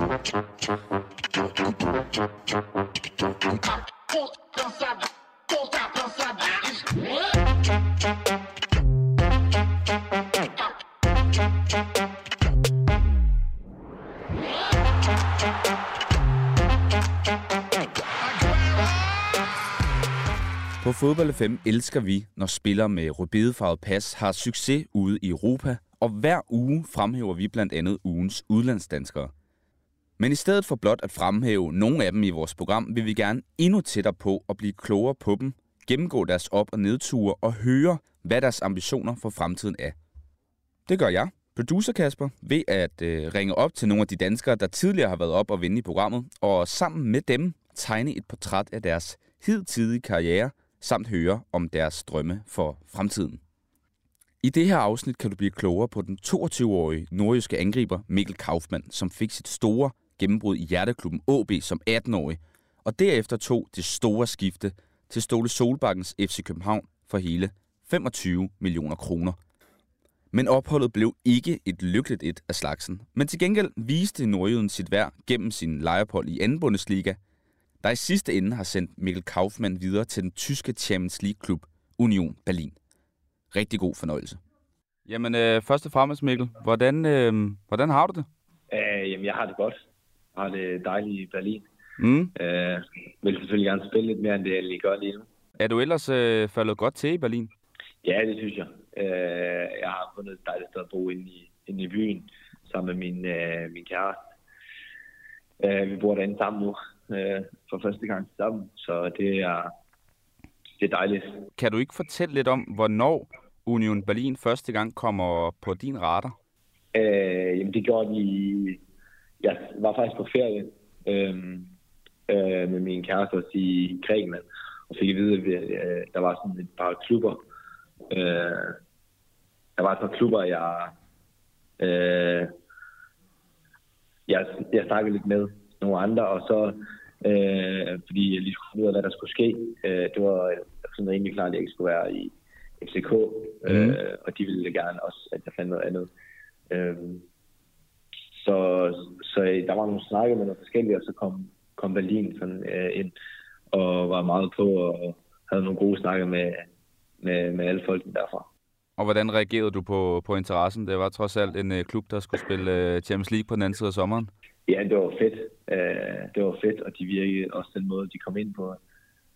På Fodbold 5 elsker vi, når spillere med rødbedefarvet pas har succes ude i Europa, og hver uge fremhæver vi blandt andet ugens udlandsdanskere. Men i stedet for blot at fremhæve nogle af dem i vores program, vil vi gerne endnu tættere på at blive klogere på dem, gennemgå deres op- og nedture og høre, hvad deres ambitioner for fremtiden er. Det gør jeg, producer Kasper, ved at øh, ringe op til nogle af de danskere, der tidligere har været op og vinde i programmet, og sammen med dem tegne et portræt af deres hidtidige karriere, samt høre om deres drømme for fremtiden. I det her afsnit kan du blive klogere på den 22-årige nordjyske angriber Mikkel Kaufmann, som fik sit store gennembrud i hjerteklubben AB som 18-årig, og derefter tog det store skifte til Ståle Solbakkens FC København for hele 25 millioner kroner. Men opholdet blev ikke et lykkeligt et af slagsen, men til gengæld viste nordjyden sit værd gennem sin lejeophold i anden Bundesliga, der i sidste ende har sendt Mikkel Kaufmann videre til den tyske Champions League-klub Union Berlin. Rigtig god fornøjelse. Jamen, øh, først og fremmest Mikkel, hvordan, øh, hvordan har du det? Uh, jamen, jeg har det godt. Har det dejligt i Berlin. Mm. Uh, vil selvfølgelig gerne spille lidt mere, end det jeg lige gør lige nu. Er du ellers øh, faldet godt til i Berlin? Ja, det synes jeg. Uh, jeg har fundet et dejligt sted at bo inde i, inde i byen, sammen med min, uh, min kæreste. Uh, vi bor derinde sammen nu, uh, for første gang sammen, så det er, det er dejligt. Kan du ikke fortælle lidt om, hvornår Union Berlin første gang kommer på din radar? Uh, jamen, det gjorde de... Jeg var faktisk på ferie øhm, øh, med min kæreste også i Grækenland, og fik at vide, at vi, øh, der var sådan et par klubber. Øh, der var et par klubber, jeg, øh, jeg, jeg snakkede lidt med nogle andre, og så, øh, fordi jeg lige skulle finde ud af, hvad der skulle ske, øh, det var sådan rimelig klart, at jeg ikke skulle være i FCK, øh, mm. og de ville gerne også, at jeg fandt noget andet. Øh, så, så der var nogle snakke med noget forskellige, og så kom, kom Berlin sådan, øh, ind og var meget på og havde nogle gode snakke med, med, med alle folkene derfra. Og hvordan reagerede du på, på interessen? Det var trods alt en øh, klub, der skulle spille øh, Champions League på den anden side af sommeren. Ja, det var fedt. Øh, det var fedt, og de virkede også den måde, de kom ind på.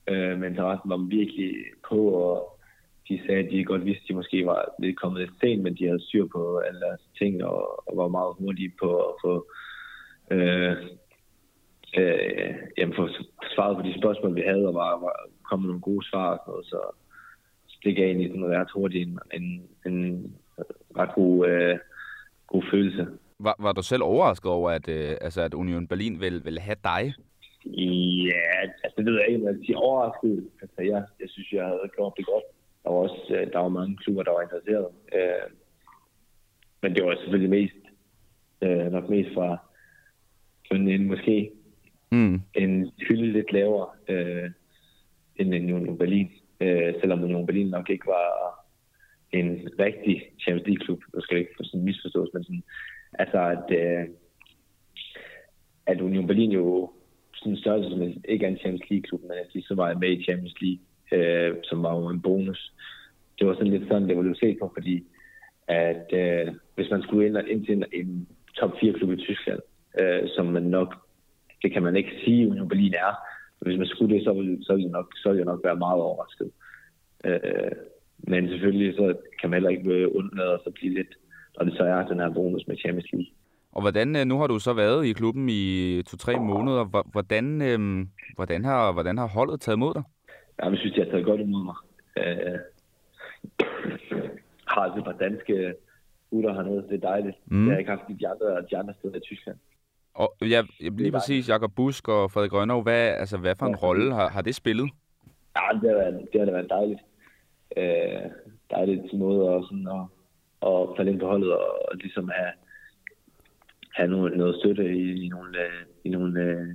Øh, men interessen var virkelig på, og de sagde, at de godt vidste, at de måske var lidt kommet lidt sent, men de havde styr på alle deres ting, og, og var meget hurtige på at få øh, øh, jamen få svaret på de spørgsmål, vi havde, og var, var kommet nogle gode svar og sådan noget, så, så det gav egentlig sådan ret hurtigt en, en, en ret god, øh, god følelse. Var, var du selv overrasket over, at, øh, altså, at Union Berlin ville, ville have dig? Ja, altså det ved jeg ikke, men jeg er overrasket. Altså, jeg, jeg synes, jeg havde gjort det godt. Der var også øh, der var mange klubber, der var interesseret. Øh, men det var selvfølgelig mest, øh, nok mest fra sådan en måske Mm. en hylde lidt lavere øh, end Union Berlin. Øh, selvom Union Berlin nok ikke var en rigtig Champions League-klub. Nu skal det ikke sådan misforstås, men sådan, altså at, øh, at Union Berlin jo sådan en størrelse, som ikke er en Champions League-klub, men at de så var med i Champions League, øh, som var jo en bonus. Det var sådan lidt sådan, det var jo set på, fordi at øh, hvis man skulle ind, ind til en, en top 4-klub i Tyskland, øh, som man nok det kan man ikke sige, Union Berlin er. Hvis man skulle det, så ville, så ville, nok, så ville jeg nok være meget overrasket. Øh, men selvfølgelig så kan man heller ikke undlade at blive lidt, når det så er den her bonus med Champions League. Og hvordan, øh, nu har du så været i klubben i to-tre måneder. Hvordan, øh, hvordan, har, hvordan har holdet taget imod dig? Ja, jeg synes, de har taget godt imod mig. Øh, har altså et par danske gutter hernede, det er dejligt. Mm. Jeg har ikke haft de andre, de andre steder i Tyskland. Og ja, lige præcis, Jakob Busk og Frederik Grønov, hvad, altså, hvad for en ja. rolle har, har det spillet? Ja, det har, været, det har været dejligt. Øh, dejligt måde at, sådan, at, at falde ind på holdet og, og ligesom have, have noget, noget støtte i, i nogle, øh, i nogle øh,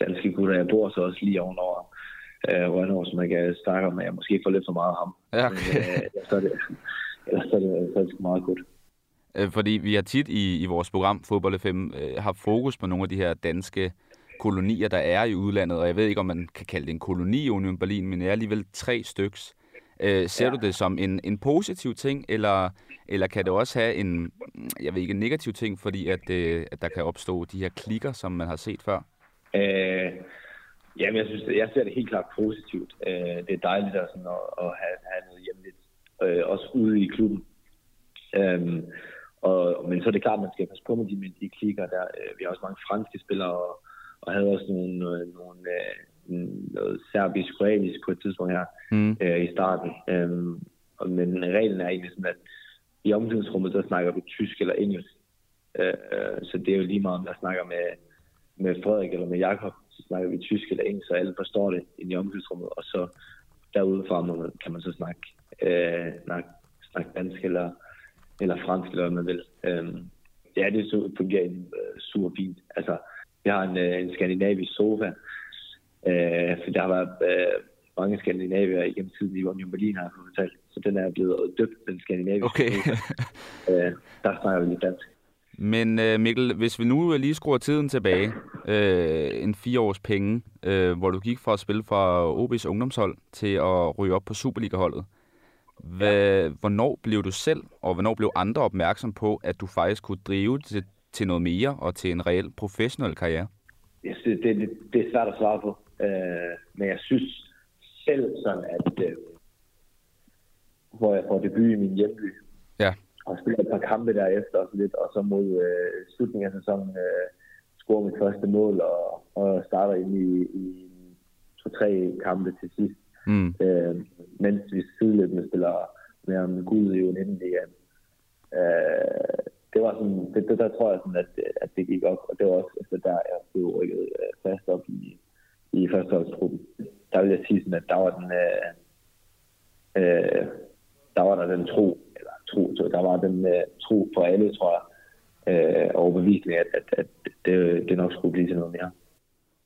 danske gutter. Jeg bor så også lige ovenover øh, Rønner, som jeg kan snakke om, at jeg måske får lidt for meget af ham. Ja, okay. Men, øh, så er det, ellers er det, så er det meget godt. Øh, fordi vi har tit i, i vores program, Fodbold FM, øh, har fokus på nogle af de her danske kolonier, der er i udlandet, og jeg ved ikke, om man kan kalde det en koloni i Union Berlin, men det er alligevel tre styks. Øh, ser ja. du det som en, en positiv ting, eller, eller kan det også have en, jeg ved ikke, en negativ ting, fordi at, øh, at der kan opstå de her klikker, som man har set før? Øh, jamen, jeg synes, jeg ser det helt klart positivt. Øh, det er dejligt at, sådan, at, at have, have noget hjemligt, øh, også ude i klubben. Øh, og, men så er det klart, at man skal passe på med de, med de klikker der. Øh, vi har også mange franske spillere, og, og havde også nogle, øh, nogle, øh, noget serbisk-kroatisk på et tidspunkt her mm. øh, i starten. Øhm, men reglen er egentlig sådan, at i omklædningsrummet, der snakker du tysk eller engelsk. Øh, så det er jo lige meget, om jeg snakker med, med Frederik eller med Jakob, så snakker vi tysk eller engelsk, så alle forstår det i omklædningsrummet, og så derudefra kan man så snakke, øh, snakke, snakke dansk eller, eller fransk, eller hvad man vil. Øh, ja, det fungerer øh, super fint. Altså, vi har en, øh, en skandinavisk sofa, øh, for der har været øh, mange skandinavier igennem tiden i Union Berlin, har jeg fortalt. Så den er blevet døbt, den skandinaviske okay. sofa. øh, der snakker vi lidt dansk. Men øh, Mikkel, hvis vi nu lige skruer tiden tilbage, øh, en fire års penge, øh, hvor du gik fra at spille fra OB's ungdomshold til at ryge op på Superliga-holdet. Hvad, hvornår blev du selv, og hvornår blev andre opmærksom på, at du faktisk kunne drive det til noget mere og til en reel professionel karriere? Jeg synes, det, det, det er svært at svare på. Øh, men jeg synes selv sådan, at øh, hvor jeg får debut i min hjemby, ja. og spiller et par kampe derefter og, så lidt, og så mod øh, slutningen af sæsonen øh, scorer mit første mål og, og starter ind i, i to-tre kampe til sidst. Mm. Øh, mens vi sideløbende spiller med om gud i U19-ligaen. Øh, det var sådan, det, det, der tror jeg sådan, at, at det gik op, og det var også efter der, jeg blev rykket øh, fast op i, i førsteholdsgruppen. Der vil jeg sige sådan, at der var den, øh, øh, der var der den tro, eller tro, så der var den øh, tro for alle, tror jeg, øh, overbevisning, at, at, at det, det nok skulle blive til noget mere.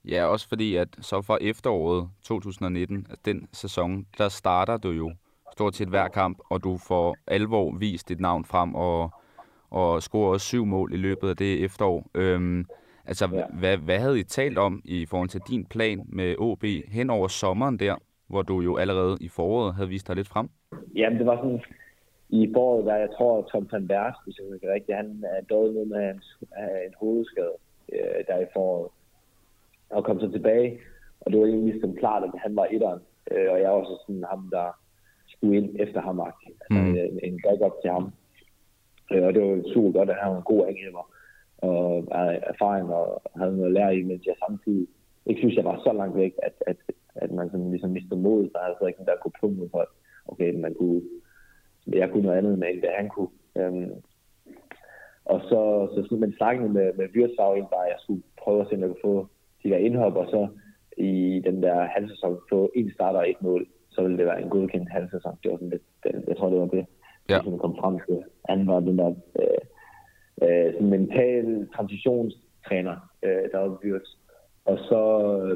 Ja, også fordi, at så for efteråret 2019, altså den sæson, der starter du jo stort set hver kamp, og du får alvor vist dit navn frem, og og scorer også syv mål i løbet af det efterår. Øhm, altså, ja. hvad, hvad havde I talt om i forhold til din plan med OB hen over sommeren der, hvor du jo allerede i foråret havde vist dig lidt frem? Jamen, det var sådan, i foråret, der jeg tror, Tom van Bers, hvis jeg husker rigtigt, han er død med, med hans, en hovedskade øh, der i foråret. Og kom så tilbage, og det var egentlig ligesom klart, at han var etteren. Øh, og jeg var så sådan ham, der skulle ind efter ham. Altså mm. en, en backup til ham. Øh, og det var super godt, at han var en god angriber og erfaring og havde noget at lære i, mens jeg samtidig ikke synes, jeg var så langt væk, at, at, at man sådan ligesom mistede mod, så havde jeg ikke der kunne punkt for, at okay, man kunne, jeg kunne noget andet end det han kunne. Um, og så, så, så men snakken med, med Vyrsvav ind bare, at jeg skulle prøve at se, om jeg kunne få de der indhop, og så i den der halvsæson få en starter og et mål, så ville det være en godkendt halvsæson. Det var sådan lidt, det, jeg tror, det var det ja. som kom frem til. Han var den der øh, øh, mental transitionstræner, øh, der var byrt. Og så,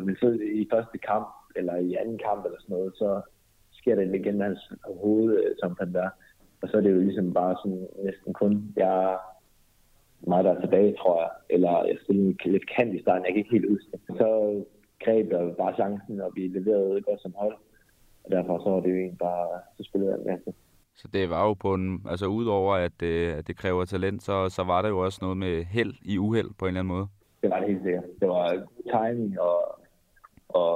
men så i første kamp, eller i anden kamp eller sådan noget, så sker det igen med hans hoved, øh, som han der. Og så er det jo ligesom bare sådan næsten kun, jeg mig der er tilbage, tror jeg. Eller jeg stillede lidt kant i starten, jeg kan ikke helt huske. Så greb jeg bare chancen, og vi leverede godt som hold. Og derfor så var det jo egentlig bare, så spillede jeg en masse. Så det var jo på en, altså udover at, øh, at det kræver talent, så, så var der jo også noget med held i uheld på en eller anden måde. Det var det helt sikkert. Det var timing og, og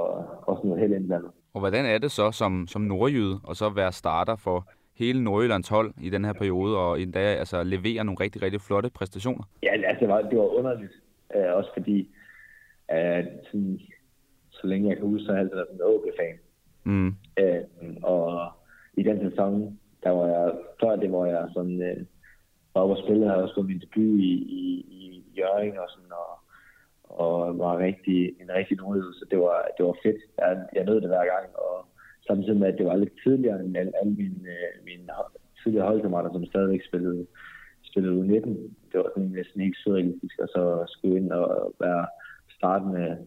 også noget held indblandet. Og hvordan er det så som, som nordjyde og så være starter for hele Nordjyllands hold i den her periode, og endda altså, levere nogle rigtig, rigtig flotte præstationer? Ja, altså, det var, det var underligt. Uh, også fordi, uh, sådan, så længe jeg kan huske, så har jeg altid været en OB-fan. Mm. Uh, og i den sæson, der var jeg, før det var jeg sådan, øh, var oppe og spille, havde også fået min debut i, i, i Jørgen og sådan, og, og var rigtig, en rigtig nordlyd, så det var, det var fedt. Jeg, jeg nød det hver gang, og samtidig med, at det var lidt tidligere end alle, alle mine, øh, mine tidligere holdkammerater, som stadigvæk spillede, spillede U19. Det var sådan næsten helt surrealistisk, og så skulle ind og være startende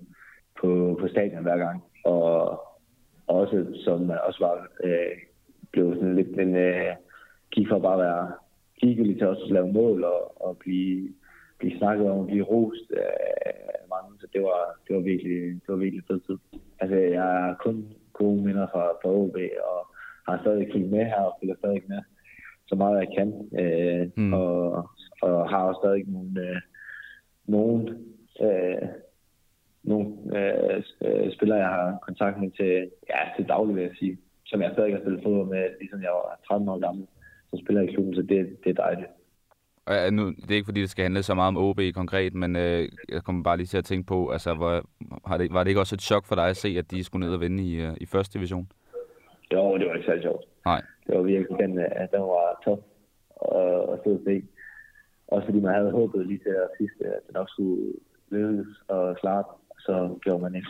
på, på stadion hver gang. Og også, som også var øh, blev sådan lidt en Øh, gik for bare at være ligegyldigt til også at lave mål og, og blive, blive snakket om og blive rost af mange. Så det var, det var virkelig, det var virkelig fed tid. Altså, jeg er kun gode minder fra, fra OB, og har stadig kigget med her og spiller stadig med så meget jeg kan. Øh, mm. og, og har også stadig nogle, øh, nogle, øh, nogle øh, øh, spillere, jeg har kontakt med til, ja, til daglig, vil jeg sige, som jeg stadig har spillet fodbold med, ligesom jeg var 13 år gammel, som spiller i klubben, så det, det er dejligt. Og nu, det er ikke fordi, det skal handle så meget om OB konkret, men øh, jeg kommer bare lige til at tænke på, altså, hvor, har det, var det ikke også et chok for dig at se, at de skulle ned og vinde i, uh, i første division? Jo, det var ikke særlig sjovt. Nej. Det var virkelig, den, at den var top at, at sidde og se. Også fordi man havde håbet lige til at sidste, at det nok skulle lykkes og klart, så gjorde man ikke.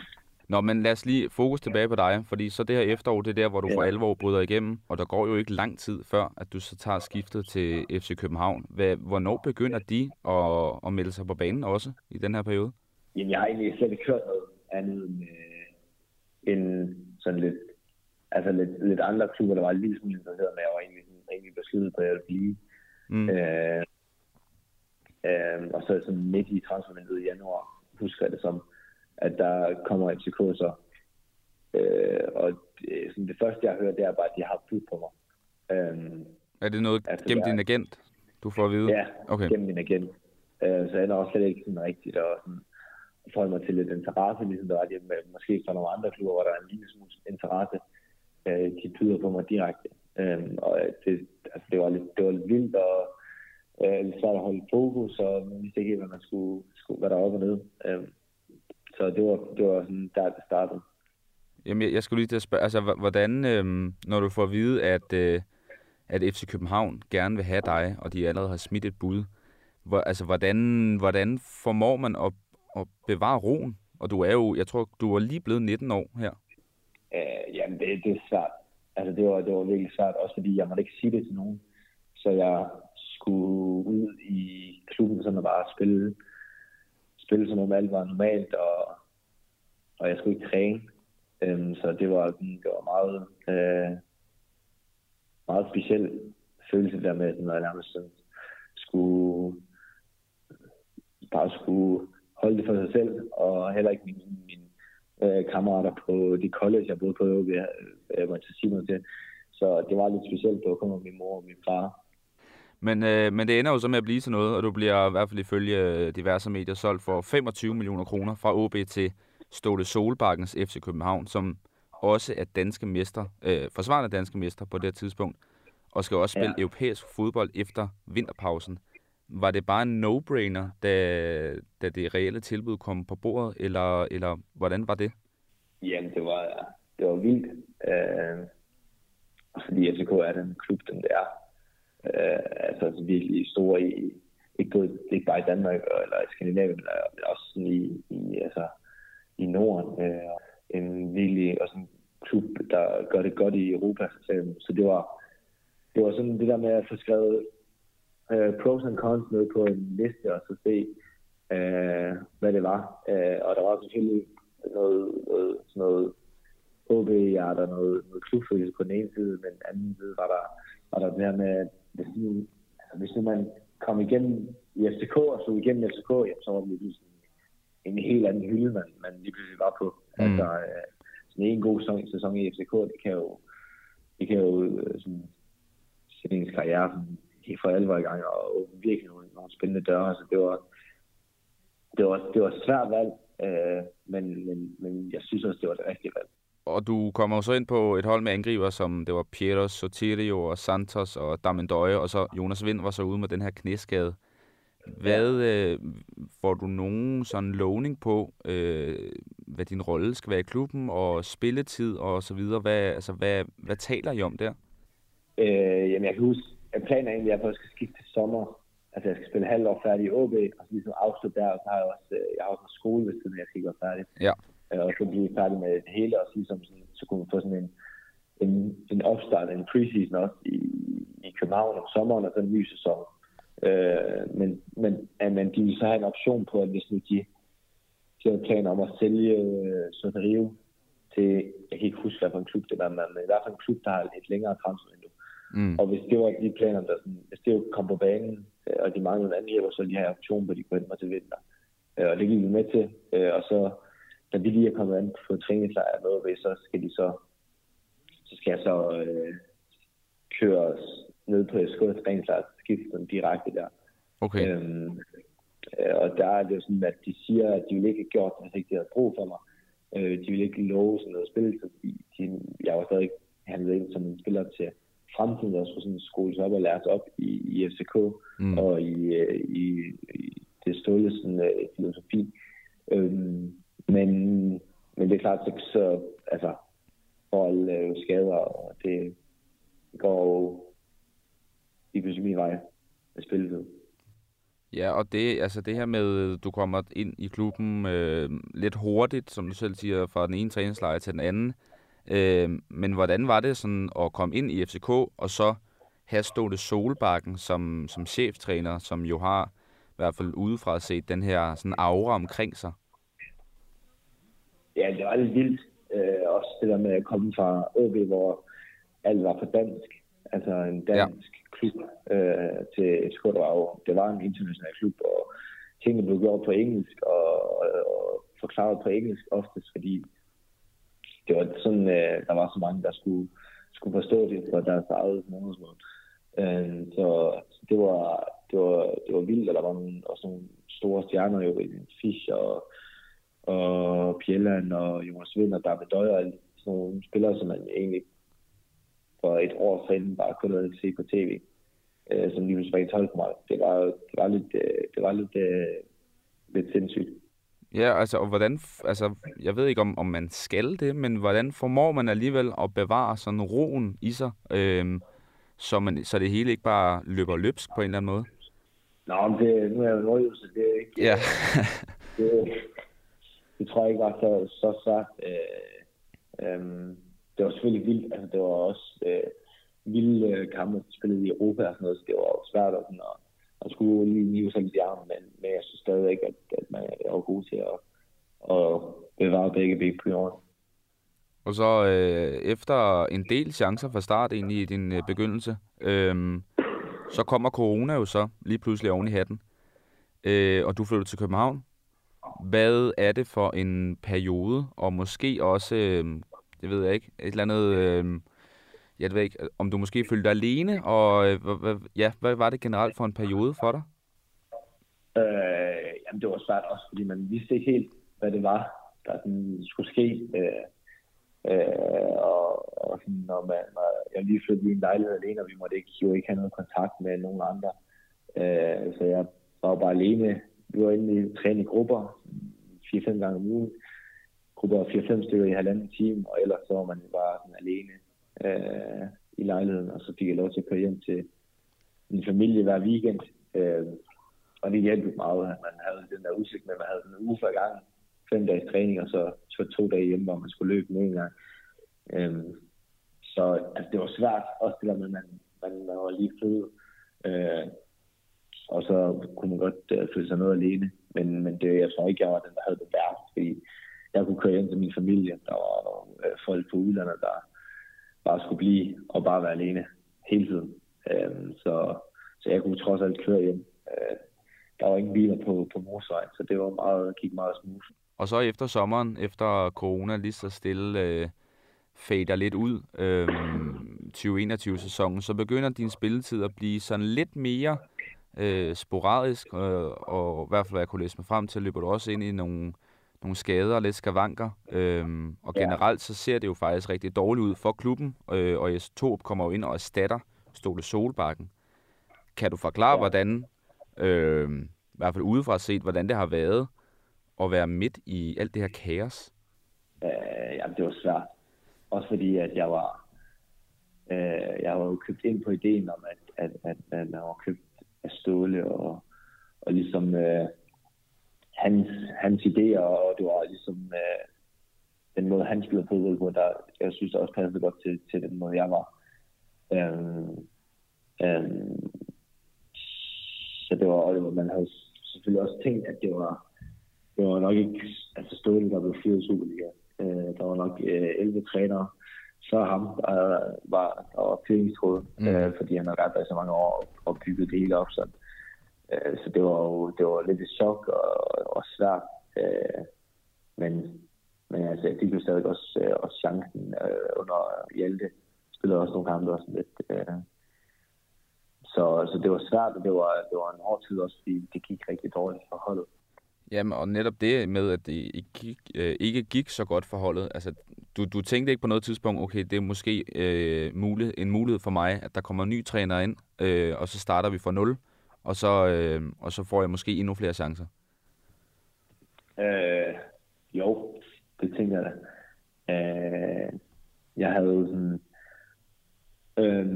Nå, men lad os lige fokus tilbage på dig, fordi så det her efterår, det er der, hvor du for alvor bryder igennem, og der går jo ikke lang tid før, at du så tager skiftet til FC København. Hvad, hvornår begynder de at, at melde sig på banen også i den her periode? Jamen, jeg har egentlig slet ikke hørt noget andet end, øh, end sådan lidt, altså lidt, lidt andre klubber, der var lidt smule interesseret, men jeg var egentlig, sådan, egentlig besluttet på, at jeg ville blive. Mm. Øh, øh, og så sådan midt i transfervinduet i januar, husker jeg det som, at der kommer FCK så. Øh, og det, sådan det første, jeg hørt, det er bare, at de har bud på mig. Øh, er det noget altså, gennem din agent, du får at vide? Ja, okay. gennem min agent. Øh, så jeg er også slet ikke sådan rigtigt at sådan, forholde mig til lidt interesse, ligesom der var det måske fra nogle andre klubber, hvor der er en lille smule interesse. Øh, de byder på mig direkte. Øh, og det, altså, det, var lidt, det var lidt vildt, og øh, lidt svært at holde fokus, og man vidste ikke hvad man skulle, skulle hvad der var og ned. Øh, så det var, det var sådan der, det startede. Jamen, jeg, jeg skulle lige til at spørge, altså, hvordan, øhm, når du får at vide, at, øh, at FC København gerne vil have dig, og de allerede har smidt et bud, hvor, altså, hvordan, hvordan formår man at, at bevare roen? Og du er jo, jeg tror, du er lige blevet 19 år her. Øh, jamen, det, det er svært. Altså, det var, det var virkelig svært, også fordi jeg måtte ikke sige det til nogen. Så jeg skulle ud i klubben, sådan at bare spille spille som om alt var normalt, og, og jeg skulle ikke træne. Øhm, så det var, det var meget, øh, meget speciel følelse der med, når jeg nærmest sådan, skulle bare skulle holde det for sig selv, og heller ikke mine, mine øh, kammerater på de college, jeg boede på, jeg, jeg måtte sige noget til. Så det var lidt specielt, det var kun min mor og min far men, øh, men det ender jo så med at blive til noget, og du bliver i hvert fald ifølge øh, diverse medier solgt for 25 millioner kroner fra OB til Ståle Solbakkens FC København, som også er danske mester, øh, forsvarende danske mester på det tidspunkt, og skal også spille ja. europæisk fodbold efter vinterpausen. Var det bare en no-brainer, da, da det reelle tilbud kom på bordet, eller, eller hvordan var det? Jamen, det var, det var vildt. Øh, fordi FCK er den klub, den det er øh, altså, altså virkelig store i, ikke, både, ikke bare i Danmark eller i Skandinavien, øh, men også i, i, altså, i Norden. Øh, en virkelig også en klub, der gør det godt i Europa. Så det var, det var sådan det der med at få skrevet øh, pros and cons ned på en liste, og så se, øh, hvad det var. Øh, og der var selvfølgelig noget, noget, sådan noget OB-hjerter, noget, noget klubfølelse på den ene side, men den anden side var der, var der det her med, at hvis nu, altså, hvis nu man kom igennem i FCK og så igennem FCK, jamen, så var det lige sådan en helt anden hylde, man, man lige pludselig var på. Mm. Altså, øh, sådan en god sæson, sæson i FCK, det kan jo, det kan jo øh, sådan, sætte ens karriere sådan, for alvor i gang, og virkelig nogle, nogle spændende døre. Altså, det var, det var, det var svært valg, øh, men, men, men jeg synes også, det var det rigtige valg og du kommer jo så ind på et hold med angriber, som det var Piero Sotirio og Santos og Damendøje, og så Jonas Vind var så ude med den her knæskade. Hvad øh, får du nogen sådan lovning på, øh, hvad din rolle skal være i klubben, og spilletid og så videre? Hvad, altså, hvad, hvad taler I om der? Øh, jamen, jeg kan huske, at planen er egentlig, at jeg skal skifte til sommer. Altså, jeg skal spille halvt år færdig i OB, og så ligesom afslutte der, og så har jeg også, øh, jeg har også en skole, hvis jeg skal være færdig. Ja og så blive færdig med det hele, og ligesom sådan, så kunne man få sådan en, en, en opstart, en preseason også i, i København om sommeren, og så en ny sæson. Øh, men, men, at man, de så have en option på, at hvis nu de, de har planer om at sælge øh, Sotario til, jeg kan ikke huske, hvad for en klub det var, men i hvert fald en klub, der har et længere transfervindue, Mm. Og hvis det var de planer, der sådan, hvis det kom på banen, øh, og de manglede en anden hjælp, så de her option på, at de kunne hente mig til vinter. Øh, og det gik vi med til. Øh, og så, da de lige er kommet an på træningslejr noget ved, så skal de så, så skal jeg så øh, køre os ned på skåret træningslejr, skifte den direkte der. Okay. Øhm, og der er det jo sådan, at de siger, at de ville ikke have gjort det, hvis ikke de havde brug for mig. Øh, de ville ikke love sådan noget spil, fordi de, jeg var stadig handlet ind som en spiller til fremtiden, der skulle sådan skoles op og læres op i, i FCK mm. og i, øh, i, i det ståle sådan, uh, filosofi. Øhm, men, men det er klart, så, så altså, for alle skader, og det går jo i pludselig min vej med spilletid. Ja, og det, altså det her med, du kommer ind i klubben øh, lidt hurtigt, som du selv siger, fra den ene træningslejr til den anden. Øh, men hvordan var det sådan at komme ind i FCK, og så have Ståle Solbakken som, som cheftræner, som jo har i hvert fald udefra set den her sådan aura omkring sig? Ja, det var lidt vildt. Øh, også det der med at komme fra OB, hvor alt var på dansk. Altså en dansk ja. klub øh, til jo, det var en international klub, og tingene blev gjort på engelsk og, og, og forklaret på engelsk oftest, fordi det var sådan, øh, der var så mange, der skulle, skulle forstå det for deres eget modersmål. Øh, så det var, det var, det var vildt, og der var nogle, også nogle store stjerner, jo, Fisch og, og Pjelland og Jonas Vind og David Døjer, og sådan nogle spillere, som man egentlig for et år siden bare kunne have se på tv, øh, som lige pludselig var i 12 mig. Det var, det var lidt, øh, det var lidt, øh, lidt sindssygt. Ja, altså, og hvordan, altså, jeg ved ikke, om, om man skal det, men hvordan formår man alligevel at bevare sådan roen i sig, øhm, så, man, så det hele ikke bare løber løbsk på en eller anden måde? Nå, men det, nu er jeg jo så det er ikke... Ja. det, det tror jeg ikke var så, så svært. Øh, øh, det var selvfølgelig vildt. Altså, det var også øh, vilde kampe, kampe, spillet i Europa og sådan noget, så det var svært at, sådan, at, at skulle lige nive sig lidt i armen, men, men jeg synes stadig at, at man er god til at, at bevare begge ben på jorden. Og så øh, efter en del chancer fra start ind i din øh, begyndelse, øh, så kommer corona jo så lige pludselig oven i hatten, øh, og du flytter til København. Hvad er det for en periode, og måske også øh, det ved jeg ikke, et eller andet, øh, jeg ved ikke, om du måske følte dig alene, og øh, ja, hvad var det generelt for en periode for dig? Øh, jamen, det var svært også, fordi man vidste ikke helt, hvad det var, der sådan, skulle ske. Øh, øh, og, og sådan, når man, når jeg lige flyttede i en lejlighed alene, og vi måtte ikke, jo ikke have noget kontakt med nogen andre. Øh, så jeg var bare alene. Vi var inde i træne i grupper, 4-5 gange om ugen grupper 4-5 stykker i halvanden time, og ellers så var man bare sådan alene øh, i lejligheden, og så fik jeg lov til at køre hjem til min familie hver weekend. Øh, og det hjalp meget, at man havde den der udsigt med, at man havde en uge for gang, fem dages træning, og så to, to dage hjemme, hvor man skulle løbe med en gang. Øh, så altså, det var svært, også det der med, at man, man, man var lige født. Øh, og så kunne man godt øh, føle sig noget alene. Men, men det, jeg tror ikke, jeg var den, der havde det værst, fordi jeg kunne køre hjem til min familie. Der var nogle øh, folk på udlandet, der bare skulle blive og bare være alene hele tiden. Øh, så, så jeg kunne trods alt køre hjem. Øh, der var ingen biler på, på motorvejen, så det var meget, gik meget smooth. Og så efter sommeren, efter corona lige så stille øh, fader lidt ud, øh, 2021-sæsonen, så begynder din spilletid at blive sådan lidt mere øh, sporadisk, øh, og i hvert fald hvad jeg kunne læse mig frem til, løber du også ind i nogle nogle skader og lidt skavanker. Øhm, og generelt så ser det jo faktisk rigtig dårligt ud for klubben, øh, og s Torup kommer jo ind og erstatter Stole Solbakken. Kan du forklare, ja. hvordan, øh, i hvert fald udefra set, hvordan det har været at være midt i alt det her kaos? Øh, jamen, det var svært. Også fordi, at jeg var, øh, jeg var jo købt ind på ideen om, at, at, at, at man var købt af Ståle, og, og ligesom... Øh, hans, hans idéer, og det var ligesom øh, den måde, han spillede fodbold på, der jeg synes også passede godt til, til den måde, jeg var. Øhm, øhm, så det var, det var, man havde selvfølgelig også tænkt, at det var, det var nok ikke altså Ståle, der blev fyret i Superliga. Øh, der var nok øh, 11 trænere, så ham, der var, der var fyringstråd, mm. øh, fordi han har ret der i så mange år og, og bygget det hele op. Så, øh, så det var jo det var lidt et chok og, og svært. Øh, men, men altså, de blev stadig også, øh, også chancen øh, under Hjalte. Spillede også nogle kampe, sådan lidt... Øh, så, så det var svært, og det var, det var en hård tid også, fordi det gik rigtig dårligt for holdet. Jamen, og netop det med, at det ikke gik, øh, ikke gik så godt for holdet. Altså, du, du tænkte ikke på noget tidspunkt, okay, det er måske øh, mulighed, en mulighed for mig, at der kommer en ny træner ind, øh, og så starter vi fra nul, og så, øh, og så får jeg måske endnu flere chancer? Øh, jo, det tænker jeg da. Øh, jeg havde jo sådan, øh,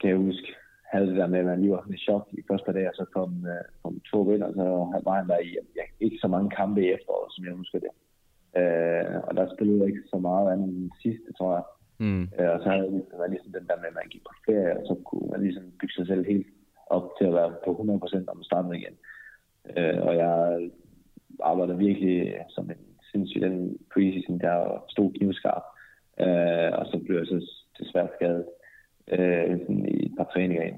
kan jeg huske, havde det der med, at man lige var sådan i chok i første par dage, og så kom, uh, kom to vinder, så var han der i ja, ikke så mange kampe i efteråret, som jeg husker det. Uh, og der spillede jeg ikke så meget andet end den sidste, tror jeg. Mm. Uh, og så havde det var ligesom den der med, at man gik på ferie, og så kunne man ligesom bygge sig selv helt op til at være på 100% om starten igen. Uh, og jeg arbejdede virkelig som en sindssyg den preseason der stod knivskarp. Uh, og så blev jeg så desværre skadet øh, sådan i et par træninger ind,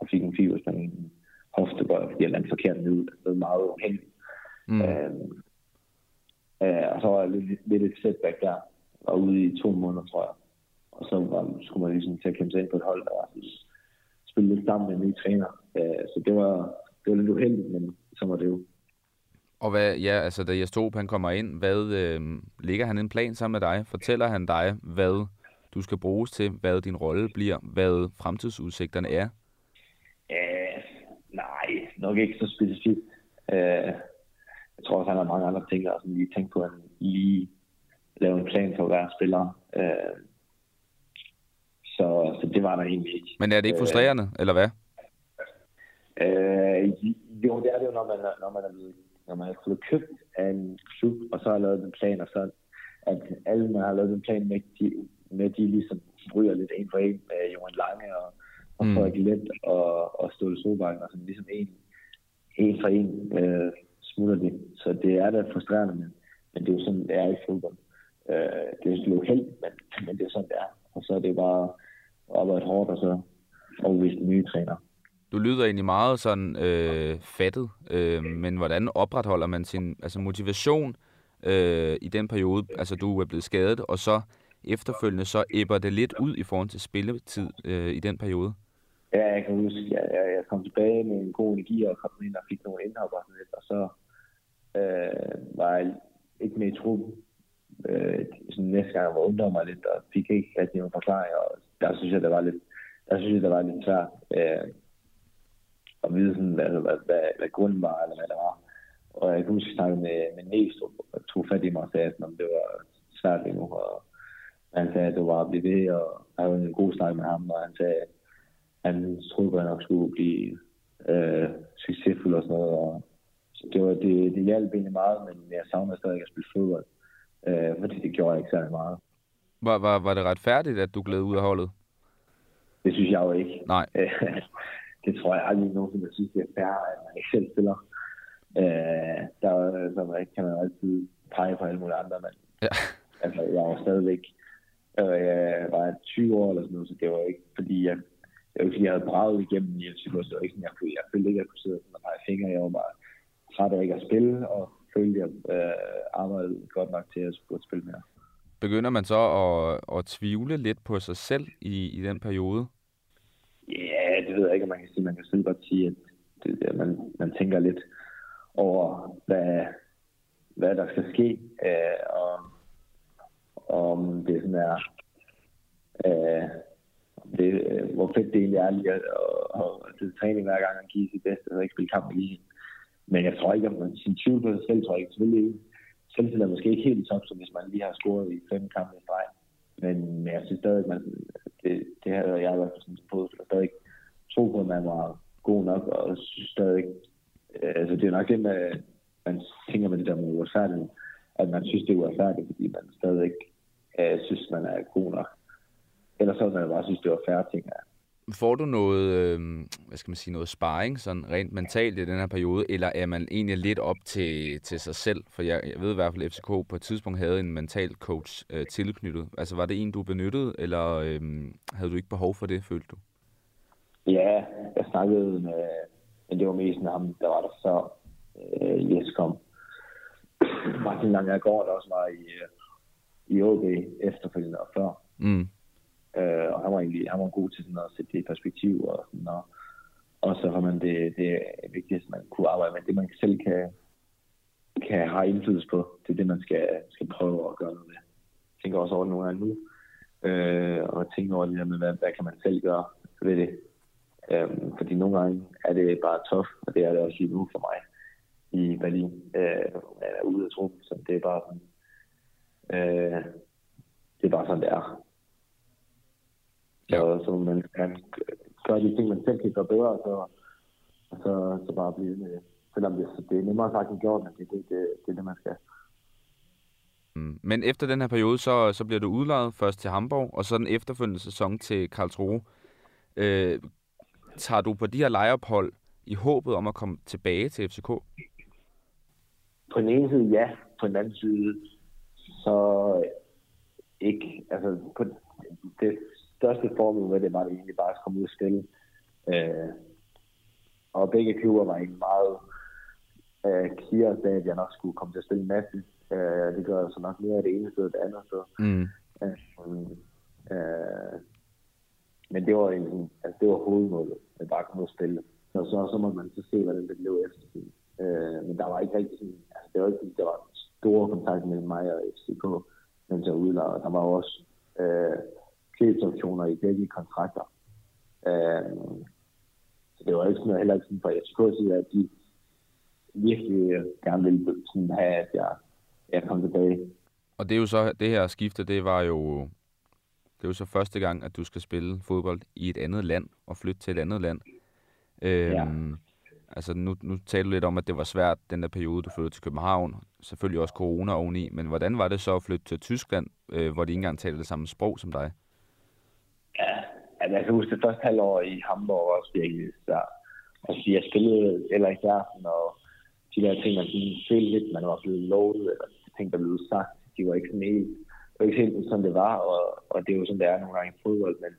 og fik en fiberspring i en hoftebøj, fordi jeg landede forkert ned. Det var meget uheldigt. Mm. Øh, øh, og så var jeg lidt, lidt et setback der, og ude i to måneder, tror jeg. Og så var, skulle man ligesom til at kæmpe sig ind på et hold, der spille lidt sammen med en ny træner. Øh, så det var, det var lidt uheldigt, men så var det jo. Og hvad, ja, altså da Jes Torup, han kommer ind, hvad øh, ligger han en plan sammen med dig? Fortæller han dig, hvad du skal bruges til, hvad din rolle bliver, hvad fremtidsudsigterne er? Uh, nej, nok ikke så specifikt. Uh, jeg tror også, han har mange andre ting, der lige tænkt på, at lige lave en plan for hver spiller. Uh, så, så det var der egentlig ikke. Men er det ikke frustrerende, uh, eller hvad? Uh, jo, det er det jo, når man, når man er blevet når man er blevet købt af en klub, og så har lavet en plan, og så at alle, man har lavet en plan med, de, med, de ligesom bryder lidt en for en med Johan Lange og, og mm. Frederik Lent og, og Ståle Solbakken, og sådan ligesom en, en for en øh, smutter de. Så det er da frustrerende, men, men det er jo sådan, det er i fodbold. Øh, det er jo heldigt, men, men det er sådan, det er. Og så er det bare at arbejde hårdt, og så overvise den nye træner. Du lyder egentlig meget sådan øh, fattet, øh, men hvordan opretholder man sin altså motivation øh, i den periode, altså du er blevet skadet, og så efterfølgende så æbber det lidt ud i forhold til spilletid øh, i den periode? Ja, jeg kan huske, jeg, jeg, jeg kom tilbage med en god energi og kom ind og fik nogle indhop og sådan lidt, og så øh, var jeg ikke med i truppen. Øh, sådan næste gang jeg var undret mig lidt, og fik ikke rigtig nogen forklaring, og der synes jeg, der var lidt, der synes jeg, der var lidt svært øh, at vide, sådan, hvad, hvad, hvad, hvad grunden var, eller hvad der var. Og jeg kan huske, at jeg snakkede med, med Næstrup, og tog fat i mig og sagde, at det var svært endnu, og han sagde, at det var at blive ved, og jeg havde en god snak med ham, og han sagde, at han troede, at han nok skulle blive øh, succesfuld og sådan noget. Og, så det, var, det, det hjalp egentlig meget, men jeg savner stadig at spille fodbold, øh, fordi det gjorde jeg ikke særlig meget. Var, var, var det retfærdigt, at du gled ud af holdet? Det synes jeg jo ikke. Nej. det tror jeg aldrig nogensinde, jeg synes, det er færre, at man ikke selv spiller. Øh, der, der kan man altid pege på alle mulige andre, men ja. altså, jeg var stadigvæk Øh, jeg var 20 år eller sådan noget, så det var ikke fordi, jeg, det var ikke, fordi jeg havde braget igennem i en situation. Det var ikke sådan, jeg, kunne, jeg følte ikke, at jeg kunne sidde og pege fingre. Jeg var bare træt af ikke at spille, og følte, at jeg øh, arbejdede godt nok til at skulle spille mere. Begynder man så at, at tvivle lidt på sig selv i, i den periode? Ja, det ved jeg ikke, om man kan sige. Man kan selv godt sige, at det, det, man, man tænker lidt over, hvad, hvad der skal ske, øh, og om det sådan er, øh, det, øh, hvor fedt det egentlig er lige at, at, at, at træning hver gang og give sit bedste, og ikke spille kamp i ligen. Men jeg tror ikke, at man sin tvivl på sig selv, tror jeg ikke. Selvfølgelig ikke. Selvtid er måske ikke helt i top, som hvis man lige har scoret i fem kampe i streg. Men jeg synes stadig, at man, det, det her, jeg har været som fodboldspiller, stadig tro på, at man var god nok, og synes stadig, øh, altså det er nok det med, man tænker med det der med uretfærdighed, at man synes, det er uretfærdigt, fordi man stadig ikke øh, synes, man er god nok. Ellers så man bare synes, det var færre ting. Ja. Får du noget, øh, hvad skal man sige, noget sparring, sådan rent mentalt i den her periode, eller er man egentlig lidt op til, til sig selv? For jeg, jeg ved i hvert fald, at FCK på et tidspunkt havde en mental coach øh, tilknyttet. Altså var det en, du benyttede, eller øh, havde du ikke behov for det, følte du? Ja, jeg snakkede med, men det var mest med ham, der var der før øh, Jes kom. Martin Langergaard, der også var i, øh, i OB efterfølgende og før. Mm. Øh, og han var egentlig han var god til sådan at sætte det i perspektiv. Og, sådan, og, og så har man det, det vigtigste, man kunne arbejde med. Det, man selv kan, kan have indflydelse på, det er det, man skal, skal prøve at gøre noget med. Jeg tænker også over nogle gange nu. Øh, og tænke over det der med, hvad, hvad kan man selv gøre ved det. Øhm, fordi nogle gange er det bare tof, og det er det også lige nu for mig i Berlin. Øh, jeg er ude af truppen, så det er bare sådan, øh, det er bare sådan, det er. Ja. Så, så man, man gør de ting, man selv kan gøre bedre, så, så, så bare blive det. Selvom det, det er nemmere sagt end gjort, men det, det, det, det er det, man skal. Mm. Men efter den her periode, så, så bliver du udlejet først til Hamburg, og så den efterfølgende sæson til Karlsruhe. Øh, tager du på de her lejeophold i håbet om at komme tilbage til FCK? På den ene side ja, på den anden side så ikke. Altså på det største formål med det var det egentlig bare at komme ud og spille. Øh, og begge klubber var egentlig meget øh, clear af, at jeg nok skulle komme til at spille en masse. Øh, det gør jeg så nok mere af det ene sted og det andet sted. Mm. Øh, øh, men det var egentlig, altså det var hovedmålet, at bare komme ud og spille. Så, så, så må man så se, hvordan det blev efter. Øh, men der var ikke rigtig sådan, altså det var ikke, der var store kontakt mellem mig og FCK, mens jeg udlejede. Der var også øh, købsoptioner i begge kontrakter. Øh, så det var ikke sådan, heller ikke sådan fra FCK side, at de virkelig gerne ville sådan have, at jeg, jeg kom tilbage. Og det er jo så, det her skifte, det var jo, det er jo så første gang, at du skal spille fodbold i et andet land, og flytte til et andet land. Øhm, ja. Altså nu, nu talte du lidt om, at det var svært, den der periode, du flyttede til København. Selvfølgelig også corona oveni, men hvordan var det så at flytte til Tyskland, øh, hvor de ikke engang talte det samme sprog som dig? Ja, altså, jeg kan huske det første halvår i Hamburg var også virkelig svært. Altså, jeg spillede eller i aften, og de der ting, man sådan følte lidt, man var blevet lovet, eller ting, der blev sagt, de var ikke sådan helt, det var ikke helt sådan, det var, og, og det er jo sådan, det er nogle gange i fodbold, men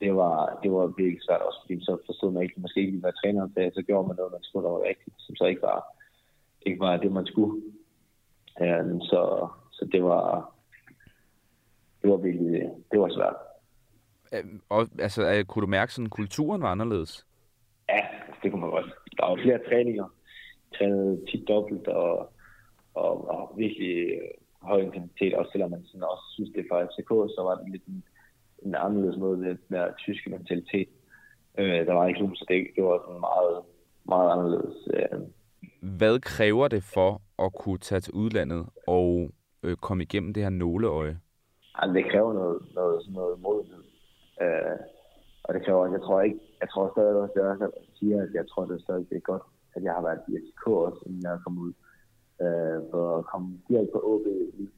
det var, det var virkelig svært også, fordi så forstod man ikke, måske ikke, hvad træneren sagde, så gjorde man noget, man skulle, der var rigtigt, som så ikke var, ikke var det, man skulle. Um, så, så det var, det var virkelig, det var svært. Og, altså, kunne du mærke, sådan kulturen var anderledes? Ja, det kunne man godt. Der var flere træninger. Trænede tit dobbelt, og, og, og virkelig høj intensitet, også selvom man sådan også synes, det er fra FCK, så var det lidt en, en anderledes måde med den der tyske mentalitet. Øh, der var ikke nogen, så det, det var sådan meget, meget anderledes. Øh. Hvad kræver det for at kunne tage til udlandet og øh, komme igennem det her nåleøje? Altså, det kræver noget, noget, sådan noget modenhed. Øh, og det kræver, jeg tror ikke, jeg tror stadig også, det er, at siger, at jeg tror, det er stadig det er godt, at jeg har været i FCK også, inden jeg er kommet ud. Øh, for at komme direkte på OB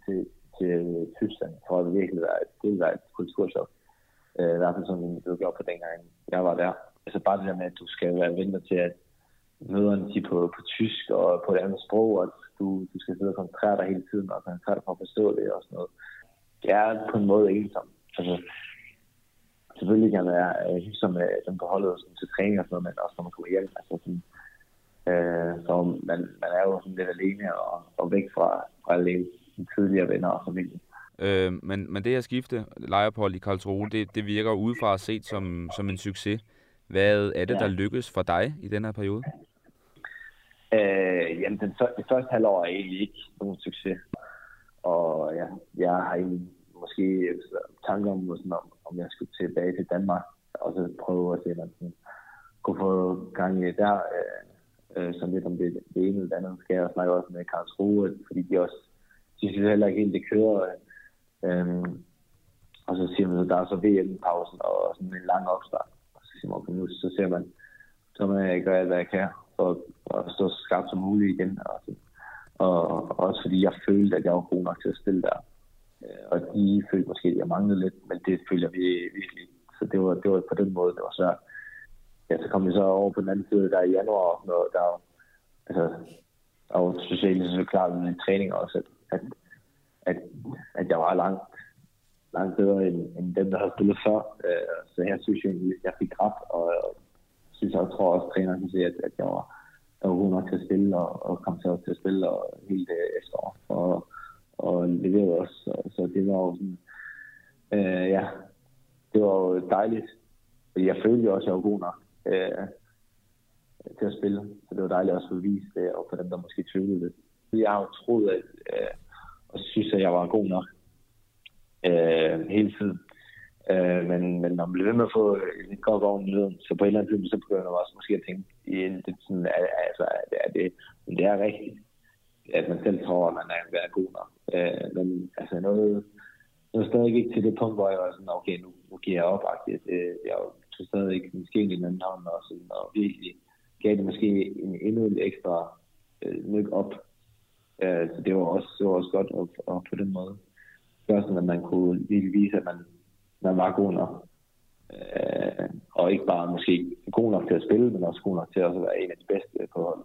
til, til Tyskland, tror jeg virkelig, var et, det var et kulturschok. Øh, I hvert fald sådan, det gjort på dengang, jeg var der. Altså bare det der med, at du skal være venter til, at møderne de på, på tysk og på et andet sprog, og du, du skal sidde og koncentrere dig hele tiden, og koncentrere dig for at forstå det og sådan noget. Det er på en måde ensom. Altså, selvfølgelig kan man være hysom øh, dem på holdet sådan, til træning og sådan noget, men også når man kommer hjem. Altså, sådan, øh, så man, man er jo sådan lidt alene og, og væk fra, fra alene de tidligere venner og familie. Øh, men, men det her skifte, lejeophold i Karlsruhe, det, det virker udefra set som, som en succes. Hvad er det, ja. der lykkes for dig i den her periode? Øh, jamen, den, det første halvår er egentlig ikke nogen succes. Og ja, jeg har egentlig måske tanker om, sådan, om, om jeg skulle tilbage til Danmark, og så prøve at se, om man kunne få gang i der. Øh, øh, som lidt om det, det ene eller det andet. Skal jeg snakke også med Karlsruhe, fordi de også de synes heller ikke helt, det kører. Øh, øhm, og så siger man, at der er så VM-pausen og sådan en lang opstart. Og så siger man, okay, nu så ser man, så må jeg gøre alt, hvad jeg kan for at stå så skarpt som muligt igen. Og, og, og også fordi jeg følte, at jeg var god nok til at stille der. Øh, og de følte måske, at jeg manglede lidt, men det følte jeg virkelig. Så det var, det var på den måde, det var svært. Ja, så kom vi så over på den anden side, der i januar, når der altså, der var socialt så klart med træning også, at, at, at, jeg var langt, langt bedre end, end dem, der havde spillet før. Øh, så her synes jeg, at jeg fik ret, og jeg synes jeg tror også, at træneren kan se, at, at jeg var, jeg var god nok til at spille, og, og kom til at spille og hele det efterår. Og, og leverede også. Så, så det var jo sådan, øh, ja, det var jo dejligt. Jeg følte jo også, at jeg var god nok øh, til at spille. Så det var dejligt også at vise det, og for dem, der måske tvivlede lidt. Jeg har jo troet, at, øh, og synes at jeg var god nok øh, hele tiden. Øh, men, men når man bliver ved med at få et godt oven i lyden, så på et eller andet tidspunkt, så begynder man også måske at tænke, i det, sådan, altså, er det, men det er rigtigt, at man selv tror, at man er, er god nok. Øh, men altså noget, jeg stadig ikke til det punkt, hvor jeg var sådan, okay, nu, nu giver jeg op. Det, øh, jeg tog stadig ikke min skæng i anden hånd, og, sådan, og virkelig gav det måske en endnu en ekstra øh, nyk op. Øh, så det var også, det var også godt at, at på den måde gøre sådan, at man kunne lige vise, at man, man var god nok. Øh, og ikke bare måske god nok til at spille, men også god nok til at være en af de bedste på holdet.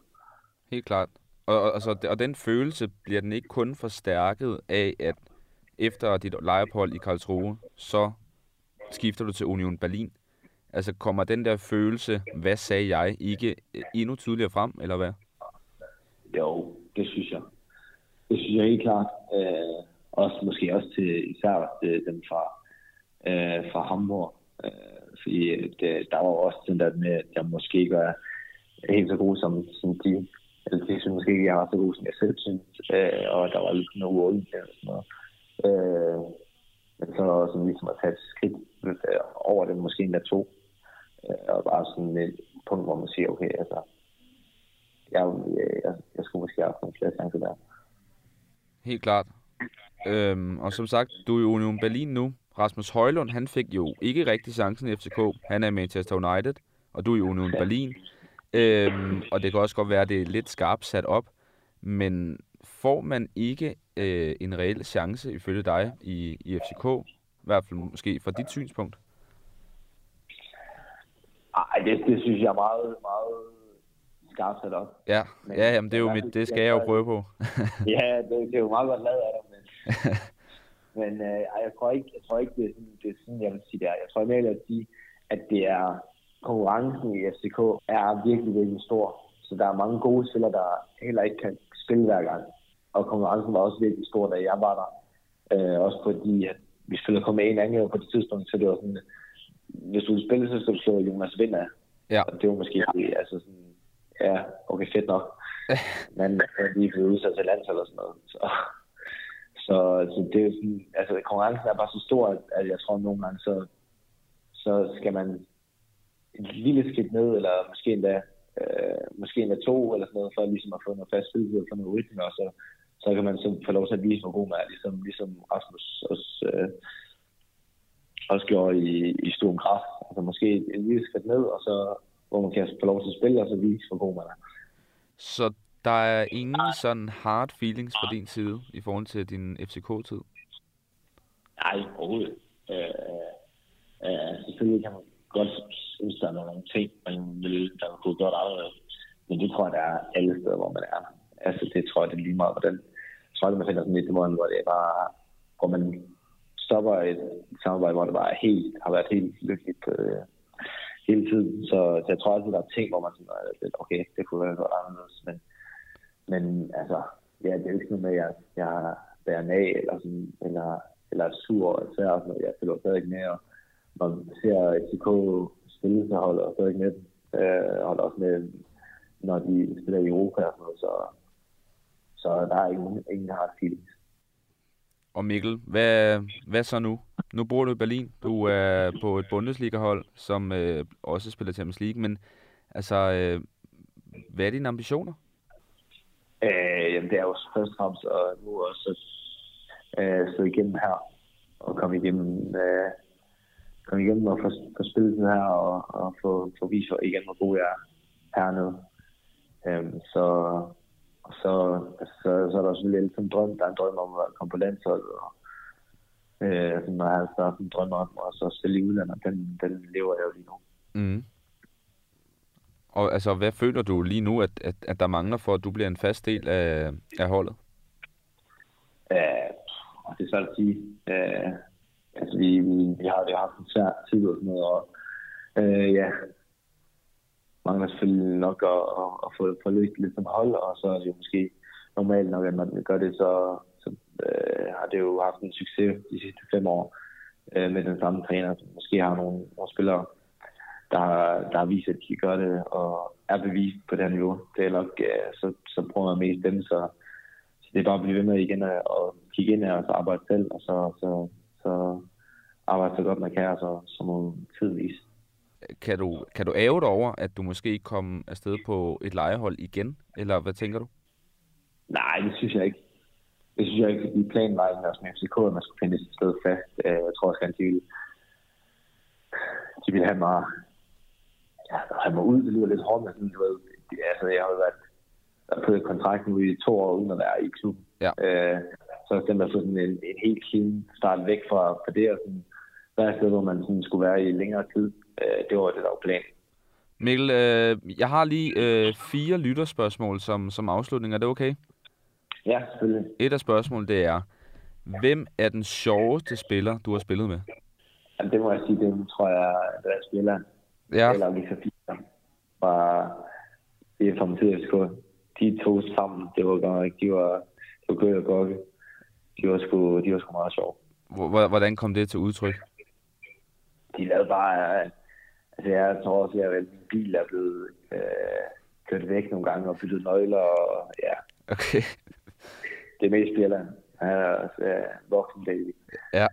Helt klart. Og, og, altså, og den følelse bliver den ikke kun forstærket af, at efter dit lejeophold i Karlsruhe, så skifter du til Union Berlin. Altså kommer den der følelse, hvad sagde jeg, ikke endnu tydeligere frem, eller hvad? Jo, det synes jeg. Det synes jeg helt klart. Øh, også måske også til især til dem fra, øh, fra Hamburg. Øh, fordi det, der var også den der med, at jeg måske ikke er helt så god som, som de eller de synes måske ikke, jeg var så god, som jeg selv synes. Øh, og der var lidt noget uåbent og sådan noget. Øh, men så sådan ligesom at tage et skridt øh, over det, måske endda to. Øh, og bare sådan et punkt, hvor man siger, okay, altså, jeg, jeg, jeg skulle måske have haft nogle flere chancer der. Helt klart. Øhm, og som sagt, du er i Union Berlin nu. Rasmus Højlund, han fik jo ikke rigtig chancen i FCK. Han er i Manchester United, og du er i Union. Berlin. Øhm, og det kan også godt være, at det er lidt skarpt sat op, men får man ikke øh, en reel chance ifølge dig i, i FCK? I hvert fald måske fra dit synspunkt? Nej, det, det synes jeg er meget, meget skarpt sat op. Ja, men, ja jamen, det, er jo mit, det skal jeg jo prøve på. ja, det, det, er jo meget godt lavet af dig, men, men øh, jeg, tror ikke, jeg tror ikke, det er sådan, det er sådan jeg vil sige det er. Jeg tror mere, jeg vil sige, at det er konkurrencen i FCK er virkelig, virkelig stor. Så der er mange gode spillere, der heller ikke kan spille hver gang. Og konkurrencen var også virkelig stor, da jeg var der. Øh, også fordi, at vi spillede kun med en anden på det tidspunkt, så det var sådan, hvis du ville spille, så skulle du slå Jonas Vinder. Ja. Og det var måske, altså sådan, ja, okay, fedt nok. Men vi blev udsat til landshold og sådan noget. Så, så, så det er sådan, altså konkurrencen er bare så stor, at, jeg tror at nogle gange, så, så skal man et lille skridt ned, eller måske endda, øh, måske endda to, eller sådan noget, for ligesom at få noget fast spilletid og få noget rytme, og så, så kan man så få lov til at vise, hvor god man er, ligesom, ligesom Rasmus også, øh, også gjorde i, i Sturm Kraft. Altså måske et lille skridt ned, og så hvor man kan få lov til at spille, og så vise, hvor god man er. Så der er ingen sådan hard feelings fra din side i forhold til din FCK-tid? Nej, overhovedet. Øh, øh, selvfølgelig kan man godt synes, der er nogle ting, man vil, der kunne gjort anderledes. Men det tror jeg, der er alle steder, hvor man er. Altså, det tror jeg, det er lige meget, hvordan jeg tror, at man finder sådan lidt måde, hvor det er bare, hvor man stopper et samarbejde, hvor det bare helt, har været helt lykkeligt øh, hele tiden. Så, så jeg tror altid, der er ting, hvor man sådan, lidt, okay, det kunne være godt anderledes. Men, men altså, ja, det er jo ikke noget med, at jeg, jeg bærer af, eller, sådan, eller, eller er sur og svær, og sådan. Jeg føler stadig med, og når man ser FCK spille, så holder jeg stadig med dem. Øh, holder også med, når de spiller i Europa og sådan noget, så, så der er ingen, ingen hard feelings. Og Mikkel, hvad, hvad så nu? Nu bor du i Berlin. Du er på et Bundesliga-hold, som øh, også spiller Champions League, men altså, øh, hvad er dine ambitioner? Øh, jamen, det er jo først og fremmest at nu også øh, sidde igennem her og komme igennem øh, komme igennem og få, få spillet den her og, og få, få vist igen, hvor god jeg er hernede. Øh, så, så, så, så er der selvfølgelig altid en drøm. Der er en drøm om at komme på landsholdet og, øh, som jeg har haft en drøm om, og så spille i udlandet, den, den lever jeg jo lige nu. Mm. Og altså, hvad føler du lige nu, at, at, at der mangler for, at du bliver en fast del af, af holdet? Øh, det er svært at sige. Øh, altså, vi, vi, vi har, vi har haft en svær tid og sådan noget, og øh, ja, mangler selvfølgelig nok at, at, at få, få løst lidt som hold, og så er det jo måske normalt nok, at når man gør det, så, så øh, har det jo haft en succes de sidste fem år øh, med den samme træner. som Måske har nogle, nogle spillere, der, der har vist, at de gør det, og er bevist på det her niveau. Det er nok, øh, så, så prøver man mest dem, så, så det er bare at blive ved med igen og, at kigge ind her, og så arbejde selv, og så, så, så arbejde så godt man kan, og så, så må tid vise. Kan du, kan du æve dig over, at du måske ikke kom afsted på et lejehold igen? Eller hvad tænker du? Nej, det synes jeg ikke. Det synes jeg ikke, fordi planen var egentlig også med FCK, at man skulle finde et sted fast. Øh, jeg tror også, at de ville, de ville have mig, ja, have mig ud. Det lyder lidt hårdt, men sådan, du ved, altså, jeg har jo været på et kontrakt nu i to år, uden at være i klubben. Ja. Øh, så den der sådan en, en helt clean start væk fra, fra det, og sådan, være et sted, hvor man sådan skulle være i længere tid. Øh, det var det, der var planen. Mikkel, øh, jeg har lige øh, fire lytterspørgsmål som, som afslutning. Er det okay? Ja, selvfølgelig. Et af spørgsmålene, det er, hvem er den sjoveste spiller, du har spillet med? Jamen, det må jeg sige, det tror jeg, der spiller. Ja. Eller Lisa Fischer fra det fra FCK. De to sammen, det var godt. De var, det var Køge og Gokke. De var sgu, de var sgu meget sjove. Hvor- Hvordan kom det til udtryk? De lavede bare... Altså, jeg tror også, at min bil er blevet øh, kørt væk nogle gange og byttet nøgler. Og, ja, Okay. det er mest spiller. Han er også øh, voksen baby. Ja,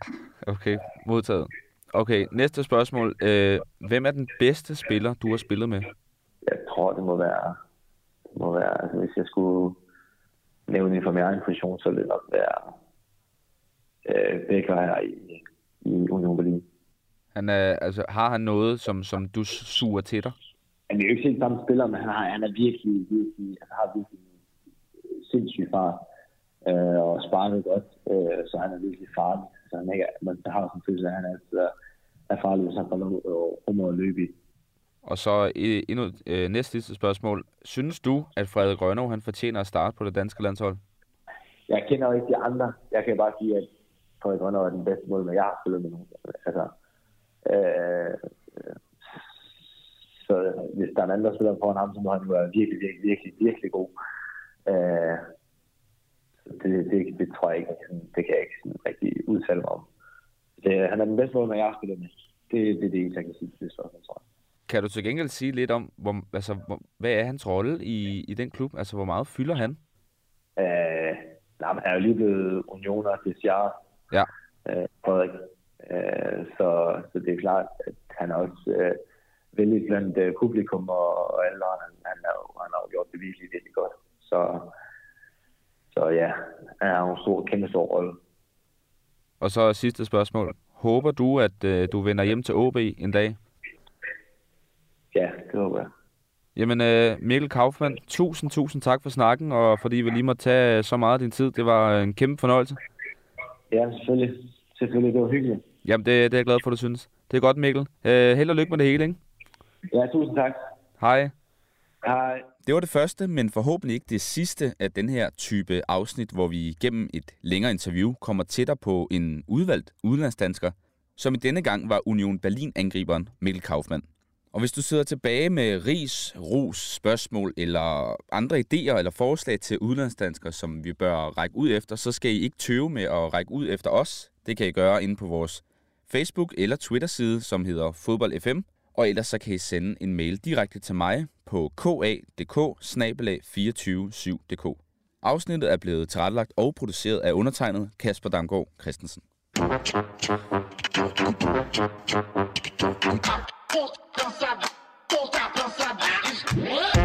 okay. Modtaget. Okay, næste spørgsmål. Øh, hvem er den bedste spiller, du har spillet med? Jeg tror, det må være... Det må være altså, hvis jeg skulle nævne en fra min egen position, så ville det nok være øh, Becker her i, i Union Berlin. Han er, altså, har han noget, som, som du suger til dig? Han er jo ikke helt samme spiller, men han, har, han er virkelig, virkelig, altså har virkelig sindssyg fart øh, og sparker godt, øh, så han er virkelig farlig. Så han ikke, man har sådan en følelse af, at han er, er farlig, hvis han får lov rum at løbe i. Og så øh, endnu øh, næste sidste spørgsmål. Synes du, at Frederik Rønnow, han fortjener at starte på det danske landshold? Jeg kender jo ikke de andre. Jeg kan bare sige, at Frederik Rønner er den bedste mål, jeg har spillet med nogen. Altså, øh, øh, så hvis der er en anden, der spiller foran ham, så må han være virkelig, virkelig, virkelig, virkelig god. Øh, det, det, det, tror jeg ikke, jeg- det kan jeg ikke sådan rigtig udtale mig om. Det, han er den bedste mål, jeg har spillet med. Det, det er det eneste, jeg kan sige til det spørgsmål, tror jeg. Kan du til gengæld sige lidt om, hvor, altså, hvor, hvad er hans rolle i, i den klub? Altså, hvor meget fylder han? Øh, nej, han er jo lige blevet unioner til Sjære, Ja. øh, Frederik. Øh, så, så det er klart, at han er også øh, vældig blandt øh, publikum og, og alle andre. Han, han, er han har jo gjort det virkelig, virkelig godt. Så, så ja, han har en stor, kæmpe stor rolle. Og så sidste spørgsmål. Håber du, at øh, du vender hjem til OB en dag? Ja, det håber jeg. Jamen, øh, Mikkel Kaufmann, tusind, tusind tak for snakken, og fordi vi lige måtte tage så meget af din tid. Det var en kæmpe fornøjelse. Ja, selvfølgelig. Selvfølgelig, det var hyggeligt. Jamen, det, det er jeg glad for, du synes. Det er godt, Mikkel. Øh, held og lykke med det hele, ikke? Ja, tusind tak. Hej. Hej. Det var det første, men forhåbentlig ikke det sidste af den her type afsnit, hvor vi gennem et længere interview kommer tættere på en udvalgt udenlandsdansker, som i denne gang var Union Berlin-angriberen Mikkel Kaufmann. Og hvis du sidder tilbage med ris, ros, spørgsmål eller andre idéer eller forslag til udlandsdanskere, som vi bør række ud efter, så skal I ikke tøve med at række ud efter os. Det kan I gøre inde på vores Facebook eller Twitter-side, som hedder fodboldfm, og ellers så kan I sende en mail direkte til mig på ka.dk-247.dk. Afsnittet er blevet tilrettelagt og produceret af undertegnet Kasper Damgaard Christensen. What?